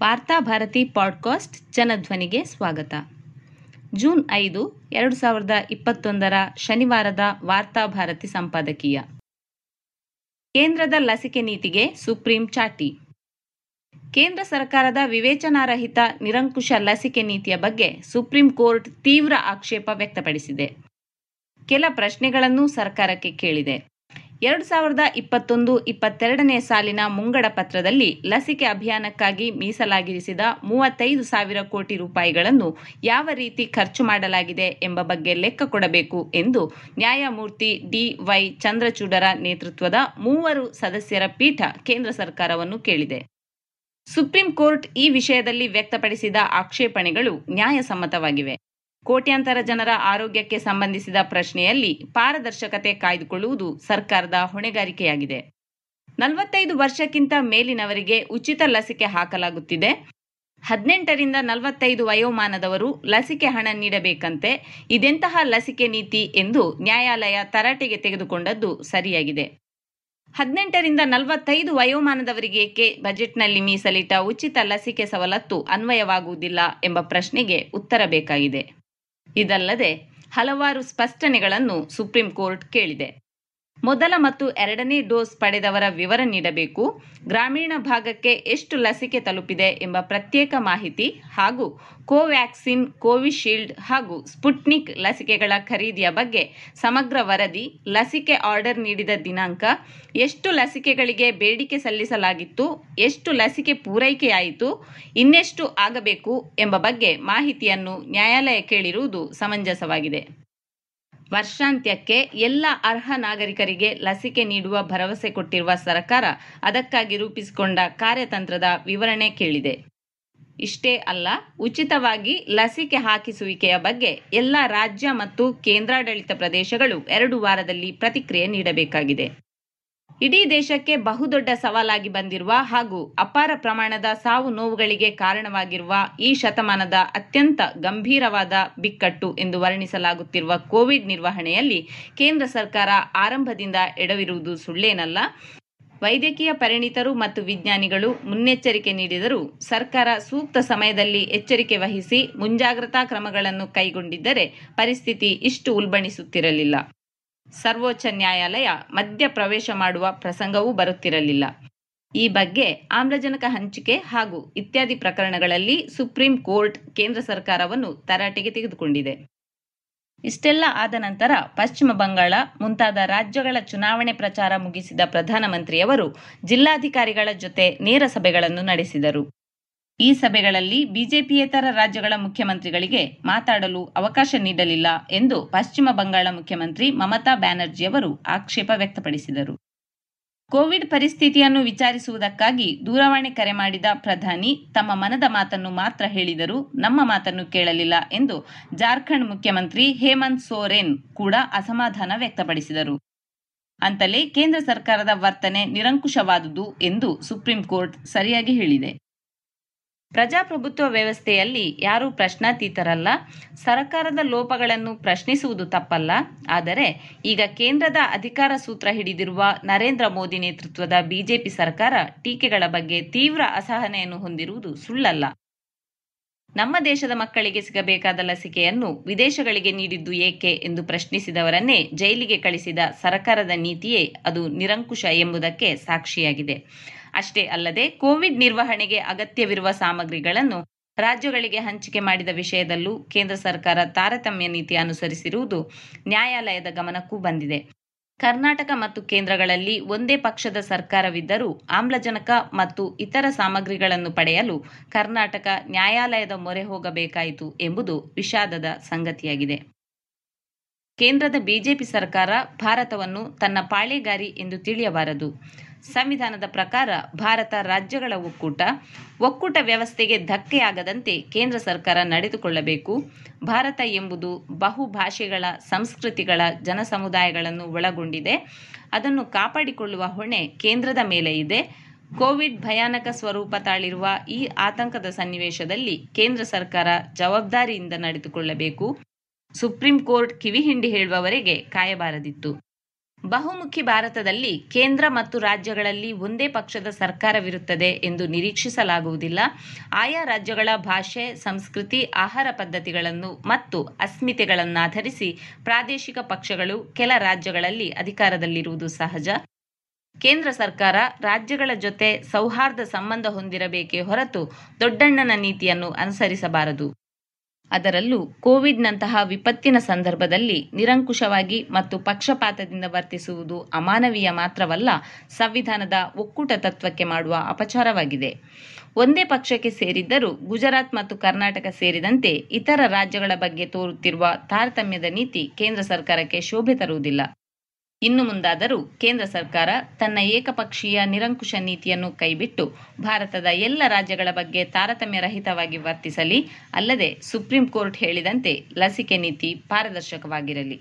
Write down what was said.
Varthabharati podcast ಜನಧ್ವನಿಗೆ ಸ್ವಾಗತ. June ಐದು, ಎರಡು ಸಾವಿರದ ಇಪ್ಪತ್ತೊಂದರ ಶನಿವಾರದ ವಾರ್ತಾಭಾರತಿ ಸಂಪಾದಕೀಯ. ಕೇಂದ್ರದ ಲಸಿಕೆ ನೀತಿಗೆ ಸುಪ್ರೀಂ ಚಾಟಿ. ಕೇಂದ್ರ ಸರ್ಕಾರದ ವಿವೇಚನಾರಹಿತ ನಿರಂಕುಶ ಲಸಿಕೆ ನೀತಿಯ ಬಗ್ಗೆ ಸುಪ್ರೀಂ ಕೋರ್ಟ್ ತೀವ್ರ ಆಕ್ಷೇಪ ವ್ಯಕ್ತಪಡಿಸಿದೆ. ಕೆಲ ಪ್ರಶ್ನೆಗಳನ್ನು ಸರ್ಕಾರಕ್ಕೆ ಕೇಳಿದೆ. ಎರಡು ಸಾವಿರದ ಇಪ್ಪತ್ತೊಂದು ಇಪ್ಪತ್ತೆರಡನೇ ಸಾಲಿನ ಮುಂಗಡ ಪತ್ರದಲ್ಲಿ ಲಸಿಕೆ ಅಭಿಯಾನಕ್ಕಾಗಿ ಮೀಸಲಾಗಿರಿಸಿದ ಮೂವತ್ತೈದು ಸಾವಿರ ಕೋಟಿ ರೂಪಾಯಿಗಳನ್ನು ಯಾವ ರೀತಿ ಖರ್ಚು ಮಾಡಲಾಗಿದೆ ಎಂಬ ಬಗ್ಗೆ ಲೆಕ್ಕ ಕೊಡಬೇಕು ಎಂದು ನ್ಯಾಯಮೂರ್ತಿ ಡಿವೈ ಚಂದ್ರಚೂಡರ ನೇತೃತ್ವದ ಮೂವರು ಸದಸ್ಯರ ಪೀಠ ಕೇಂದ್ರ ಸರ್ಕಾರವನ್ನು ಕೇಳಿದೆ. ಸುಪ್ರೀಂ ಕೋರ್ಟ್ ಈ ವಿಷಯದಲ್ಲಿ ವ್ಯಕ್ತಪಡಿಸಿದ ಆಕ್ಷೇಪಣೆಗಳು ನ್ಯಾಯಸಮ್ಮತವಾಗಿವೆ. ಕೋಟ್ಯಾಂತರ ಜನರ ಆರೋಗ್ಯಕ್ಕೆ ಸಂಬಂಧಿಸಿದ ಪ್ರಶ್ನೆಯಲ್ಲಿ ಪಾರದರ್ಶಕತೆ ಕಾಯ್ದುಕೊಳ್ಳುವುದು ಸರ್ಕಾರದ ಹೊಣೆಗಾರಿಕೆಯಾಗಿದೆ. ನಲವತ್ತೈದು ವರ್ಷಕ್ಕಿಂತ ಮೇಲಿನವರಿಗೆ ಉಚಿತ ಲಸಿಕೆ ಹಾಕಲಾಗುತ್ತಿದೆ. ಹದಿನೆಂಟರಿಂದ ನಲವತ್ತೈದು ವಯೋಮಾನದವರು ಲಸಿಕೆ ಹಣ ನೀಡಬೇಕಂತೆ ಇದೆಂತಹ ಲಸಿಕೆ ನೀತಿ ಎಂದು ನ್ಯಾಯಾಲಯ ತರಾಟೆಗೆ ತೆಗೆದುಕೊಂಡದ್ದು ಸರಿಯಾಗಿದೆ. ಹದಿನೆಂಟರಿಂದ ನಲವತ್ತೈದು ವಯೋಮಾನದವರಿಗೇಕೆ ಬಜೆಟ್ನಲ್ಲಿ ಮೀಸಲಿಟ್ಟ ಉಚಿತ ಲಸಿಕೆ ಸವಲತ್ತು ಅನ್ವಯವಾಗುವುದಿಲ್ಲ ಎಂಬ ಪ್ರಶ್ನೆಗೆ ಉತ್ತರ ಬೇಕಾಗಿದೆ. ಇದಲ್ಲದೆ ಹಲವಾರು ಸ್ಪಷ್ಟನೆಗಳನ್ನು ಸುಪ್ರೀಂ ಕೋರ್ಟ್ ಕೇಳಿದೆ. ಮೊದಲ ಮತ್ತು ಎರಡನೇ ಡೋಸ್ ಪಡೆದವರ ವಿವರ ನೀಡಬೇಕು. ಗ್ರಾಮೀಣ ಭಾಗಕ್ಕೆ ಎಷ್ಟು ಲಸಿಕೆ ತಲುಪಿದೆ ಎಂಬ ಪ್ರತ್ಯೇಕ ಮಾಹಿತಿ ಹಾಗೂ ಕೋವ್ಯಾಕ್ಸಿನ್, ಕೋವಿಶೀಲ್ಡ್ ಹಾಗೂ ಸ್ಪುಟ್ನಿಕ್ ಲಸಿಕೆಗಳ ಖರೀದಿಯ ಬಗ್ಗೆ ಸಮಗ್ರ ವರದಿ, ಲಸಿಕೆ ಆರ್ಡರ್ ನೀಡಿದ ದಿನಾಂಕ, ಎಷ್ಟು ಲಸಿಕೆಗಳಿಗೆ ಬೇಡಿಕೆ ಸಲ್ಲಿಸಲಾಗಿತ್ತು, ಎಷ್ಟು ಲಸಿಕೆ ಪೂರೈಕೆಯಾಯಿತು, ಇನ್ನೆಷ್ಟು ಆಗಬೇಕು ಎಂಬ ಬಗ್ಗೆ ಮಾಹಿತಿಯನ್ನು ನ್ಯಾಯಾಲಯ ಕೇಳಿರುವುದು ಸಮಂಜಸವಾಗಿದೆ. ವರ್ಷಾಂತ್ಯಕ್ಕೆ ಎಲ್ಲ ಅರ್ಹ ನಾಗರಿಕರಿಗೆ ಲಸಿಕೆ ನೀಡುವ ಭರವಸೆ ಕೊಟ್ಟಿರುವ ಸರ್ಕಾರ ಅದಕ್ಕಾಗಿ ರೂಪಿಸಿಕೊಂಡ ಕಾರ್ಯತಂತ್ರದ ವಿವರಣೆ ಕೇಳಿದೆ. ಇಷ್ಟೇ ಅಲ್ಲ, ಉಚಿತವಾಗಿ ಲಸಿಕೆ ಹಾಕಿಸುವಿಕೆಯ ಬಗ್ಗೆ ಎಲ್ಲ ರಾಜ್ಯ ಮತ್ತು ಕೇಂದ್ರಾಡಳಿತ ಪ್ರದೇಶಗಳು ಎರಡು ವಾರದಲ್ಲಿ ಪ್ರತಿಕ್ರಿಯೆ ನೀಡಬೇಕಾಗಿದೆ. ಇಡೀ ದೇಶಕ್ಕೆ ಬಹುದೊಡ್ಡ ಸವಾಲಾಗಿ ಬಂದಿರುವ ಹಾಗೂ ಅಪಾರ ಪ್ರಮಾಣದ ಸಾವು ನೋವುಗಳಿಗೆ ಕಾರಣವಾಗಿರುವ ಈ ಶತಮಾನದ ಅತ್ಯಂತ ಗಂಭೀರವಾದ ಬಿಕ್ಕಟ್ಟು ಎಂದು ವರ್ಣಿಸಲಾಗುತ್ತಿರುವ ಕೋವಿಡ್ ನಿರ್ವಹಣೆಯಲ್ಲಿ ಕೇಂದ್ರ ಸರ್ಕಾರ ಆರಂಭದಿಂದ ಎಡವಿರುವುದು ಸುಳ್ಳೇನಲ್ಲ. ವೈದ್ಯಕೀಯ ಪರಿಣಿತರು ಮತ್ತು ವಿಜ್ಞಾನಿಗಳು ಮುನ್ನೆಚ್ಚರಿಕೆ ನೀಡಿದರೂ ಸರ್ಕಾರ ಸೂಕ್ತ ಸಮಯದಲ್ಲಿ ಎಚ್ಚರಿಕೆ ವಹಿಸಿ ಮುಂಜಾಗ್ರತಾ ಕ್ರಮಗಳನ್ನು ಕೈಗೊಂಡಿದ್ದರೆ ಪರಿಸ್ಥಿತಿ ಇಷ್ಟು ಉಲ್ಬಣಿಸುತ್ತಿರಲಿಲ್ಲ. ಸರ್ವೋಚ್ಚ ನ್ಯಾಯಾಲಯ ಮಧ್ಯ ಪ್ರವೇಶ ಮಾಡುವ ಪ್ರಸಂಗವೂ ಬರುತ್ತಿರಲಿಲ್ಲ. ಈ ಬಗ್ಗೆ ಆಮ್ಲಜನಕ ಹಂಚಿಕೆ ಹಾಗೂ ಇತ್ಯಾದಿ ಪ್ರಕರಣಗಳಲ್ಲಿ ಸುಪ್ರೀಂ ಕೋರ್ಟ್ ಕೇಂದ್ರ ಸರ್ಕಾರವನ್ನು ತರಾಟೆಗೆ ತೆಗೆದುಕೊಂಡಿದೆ. ಇಷ್ಟೆಲ್ಲ ಆದ ನಂತರ ಪಶ್ಚಿಮ ಬಂಗಾಳ, ಮುಂತಾದ ರಾಜ್ಯಗಳ ಚುನಾವಣೆ ಪ್ರಚಾರ ಮುಗಿಸಿದ ಪ್ರಧಾನಮಂತ್ರಿಯವರು ಜಿಲ್ಲಾಧಿಕಾರಿಗಳ ಜೊತೆ ನೇರ ಸಭೆಗಳನ್ನು ನಡೆಸಿದರು. ಈ ಸಭೆಗಳಲ್ಲಿ ಬಿಜೆಪಿಯೇತರ ರಾಜ್ಯಗಳ ಮುಖ್ಯಮಂತ್ರಿಗಳಿಗೆ ಮಾತಾಡಲು ಅವಕಾಶ ನೀಡಲಿಲ್ಲ ಎಂದು ಪಶ್ಚಿಮ ಬಂಗಾಳ ಮುಖ್ಯಮಂತ್ರಿ ಮಮತಾ ಬ್ಯಾನರ್ಜಿಯವರು ಆಕ್ಷೇಪ ವ್ಯಕ್ತಪಡಿಸಿದರು. ಕೋವಿಡ್ ಪರಿಸ್ಥಿತಿಯನ್ನು ವಿಚಾರಿಸುವುದಕ್ಕಾಗಿ ದೂರವಾಣಿ ಕರೆ ಮಾಡಿದ ಪ್ರಧಾನಿ ತಮ್ಮ ಮನದ ಮಾತನ್ನು ಮಾತ್ರ ಹೇಳಿದರು ನಮ್ಮ ಮಾತನ್ನು ಕೇಳಲಿಲ್ಲ ಎಂದು ಜಾರ್ಖಂಡ್ ಮುಖ್ಯಮಂತ್ರಿ ಹೇಮಂತ್ ಸೋರೆನ್ ಕೂಡ ಅಸಮಾಧಾನ ವ್ಯಕ್ತಪಡಿಸಿದರು. ಅಂತಲೇ ಕೇಂದ್ರ ಸರ್ಕಾರದ ವರ್ತನೆ ನಿರಂಕುಶವಾದುದು ಎಂದು ಸುಪ್ರೀಂ ಕೋರ್ಟ್ ಸರಿಯಾಗಿ ಹೇಳಿದೆ. ಪ್ರಜಾಪ್ರಭುತ್ವ ವ್ಯವಸ್ಥೆಯಲ್ಲಿ ಯಾರೂ ಪ್ರಶ್ನಾತೀತರಲ್ಲ. ಸರ್ಕಾರದ ಲೋಪಗಳನ್ನು ಪ್ರಶ್ನಿಸುವುದು ತಪ್ಪಲ್ಲ. ಆದರೆ ಈಗ ಕೇಂದ್ರದ ಅಧಿಕಾರ ಸೂತ್ರ ಹಿಡಿದಿರುವ ನರೇಂದ್ರ ಮೋದಿ ನೇತೃತ್ವದ ಬಿಜೆಪಿ ಸರ್ಕಾರ ಟೀಕೆಗಳ ಬಗ್ಗೆ ತೀವ್ರ ಅಸಹನೆಯನ್ನು ಹೊಂದಿರುವುದು ಸುಳ್ಳಲ್ಲ. ನಮ್ಮ ದೇಶದ ಮಕ್ಕಳಿಗೆ ಸಿಗಬೇಕಾದ ಲಸಿಕೆಯನ್ನು ವಿದೇಶಗಳಿಗೆ ನೀಡಿದ್ದು ಏಕೆ ಎಂದು ಪ್ರಶ್ನಿಸಿದವರನ್ನೇ ಜೈಲಿಗೆ ಕಳಿಸಿದ ಸರ್ಕಾರದ ನೀತಿಯೇ ಅದು ನಿರಂಕುಶ ಎಂಬುದಕ್ಕೆ ಸಾಕ್ಷಿಯಾಗಿದೆ. ಅಷ್ಟೇ ಅಲ್ಲದೆ ಕೋವಿಡ್ ನಿರ್ವಹಣೆಗೆ ಅಗತ್ಯವಿರುವ ಸಾಮಗ್ರಿಗಳನ್ನು ರಾಜ್ಯಗಳಿಗೆ ಹಂಚಿಕೆ ಮಾಡಿದ ವಿಷಯದಲ್ಲೂ ಕೇಂದ್ರ ಸರ್ಕಾರ ತಾರತಮ್ಯ ನೀತಿ ಅನುಸರಿಸಿರುವುದು ನ್ಯಾಯಾಲಯದ ಗಮನಕ್ಕೂ ಬಂದಿದೆ. ಕರ್ನಾಟಕ ಮತ್ತು ಕೇಂದ್ರಗಳಲ್ಲಿ ಒಂದೇ ಪಕ್ಷದ ಸರ್ಕಾರವಿದ್ದರೂ ಆಮ್ಲಜನಕ ಮತ್ತು ಇತರ ಸಾಮಗ್ರಿಗಳನ್ನು ಪಡೆಯಲು ಕರ್ನಾಟಕ ನ್ಯಾಯಾಲಯದ ಮೊರೆ ಹೋಗಬೇಕಾಯಿತು ಎಂಬುದು ವಿಷಾದದ ಸಂಗತಿಯಾಗಿದೆ. ಕೇಂದ್ರದ ಬಿಜೆಪಿ ಸರ್ಕಾರ ಭಾರತವನ್ನು ತನ್ನ ಪಾಳೆಗಾರಿ ಎಂದು ತಿಳಿಯಬಾರದು. ಸಂವಿಧಾನದ ಪ್ರಕಾರ ಭಾರತ ರಾಜ್ಯಗಳ ಒಕ್ಕೂಟ ಒಕ್ಕೂಟ ವ್ಯವಸ್ಥೆಗೆ ಧಕ್ಕೆಯಾಗದಂತೆ ಕೇಂದ್ರ ಸರ್ಕಾರ ನಡೆದುಕೊಳ್ಳಬೇಕು. ಭಾರತ ಎಂಬುದು ಬಹುಭಾಷೆಗಳ, ಸಂಸ್ಕೃತಿಗಳ, ಜನಸಮುದಾಯಗಳನ್ನು ಒಳಗೊಂಡಿದೆ. ಅದನ್ನು ಕಾಪಾಡಿಕೊಳ್ಳುವ ಹೊಣೆ ಕೇಂದ್ರದ ಮೇಲೆ ಇದೆ. ಕೋವಿಡ್ ಭಯಾನಕ ಸ್ವರೂಪ ತಾಳಿರುವ ಈ ಆತಂಕದ ಸನ್ನಿವೇಶದಲ್ಲಿ ಕೇಂದ್ರ ಸರ್ಕಾರ ಜವಾಬ್ದಾರಿಯಿಂದ ನಡೆದುಕೊಳ್ಳಬೇಕು. ಸುಪ್ರೀಂ ಕೋರ್ಟ್ ಕಿವಿಹಿಂಡಿ ಹೇಳುವವರೆಗೆ ಕಾಯಬಾರದಿತ್ತು. ಬಹುಮುಖಿ ಭಾರತದಲ್ಲಿ ಕೇಂದ್ರ ಮತ್ತು ರಾಜ್ಯಗಳಲ್ಲಿ ಒಂದೇ ಪಕ್ಷದ ಸರ್ಕಾರವಿರುತ್ತದೆ ಎಂದು ನಿರೀಕ್ಷಿಸಲಾಗುವುದಿಲ್ಲ. ಆಯಾ ರಾಜ್ಯಗಳ ಭಾಷೆ, ಸಂಸ್ಕೃತಿ, ಆಹಾರ ಪದ್ಧತಿಗಳನ್ನು ಮತ್ತು ಅಸ್ಮಿತೆಗಳನ್ನಾಧರಿಸಿ ಪ್ರಾದೇಶಿಕ ಪಕ್ಷಗಳು ಕೆಲ ರಾಜ್ಯಗಳಲ್ಲಿ ಅಧಿಕಾರದಲ್ಲಿರುವುದು ಸಹಜ. ಕೇಂದ್ರ ಸರ್ಕಾರ ರಾಜ್ಯಗಳ ಜೊತೆ ಸೌಹಾರ್ದ ಸಂಬಂಧ ಹೊಂದಿರಬೇಕೇ ಹೊರತು ದೊಡ್ಡಣ್ಣನ ನೀತಿಯನ್ನು ಅನುಸರಿಸಬಾರದು. ಅದರಲ್ಲೂ ಕೋವಿಡ್ನಂತಹ ವಿಪತ್ತಿನ ಸಂದರ್ಭದಲ್ಲಿ ನಿರಂಕುಶವಾಗಿ ಮತ್ತು ಪಕ್ಷಪಾತದಿಂದ ವರ್ತಿಸುವುದು ಅಮಾನವೀಯ ಮಾತ್ರವಲ್ಲ, ಸಂವಿಧಾನದ ಒಕ್ಕೂಟ ತತ್ವಕ್ಕೆ ಮಾಡುವ ಅಪಚಾರವಾಗಿದೆ. ಒಂದೇ ಪಕ್ಷಕ್ಕೆ ಸೇರಿದ್ದರೂ ಗುಜರಾತ್ ಮತ್ತು ಕರ್ನಾಟಕ ಸೇರಿದಂತೆ ಇತರ ರಾಜ್ಯಗಳ ಬಗ್ಗೆ ತೋರುತ್ತಿರುವ ತಾರತಮ್ಯದ ನೀತಿ ಕೇಂದ್ರ ಸರ್ಕಾರಕ್ಕೆ ಶೋಭೆ ತರುವುದಿಲ್ಲ. ಇನ್ನು ಮುಂದಾದರೂ ಕೇಂದ್ರ ಸರ್ಕಾರ ತನ್ನ ಏಕಪಕ್ಷೀಯ ನಿರಂಕುಶ ನೀತಿಯನ್ನು ಕೈಬಿಟ್ಟು ಭಾರತದ ಎಲ್ಲ ರಾಜ್ಯಗಳ ಬಗ್ಗೆ ತಾರತಮ್ಯ ರಹಿತವಾಗಿ ವರ್ತಿಸಲಿ, ಅಲ್ಲದೆ ಸುಪ್ರೀಂ ಕೋರ್ಟ್ ಹೇಳಿದಂತೆ ಲಸಿಕೆ ನೀತಿ ಪಾರದರ್ಶಕವಾಗಿರಲಿ.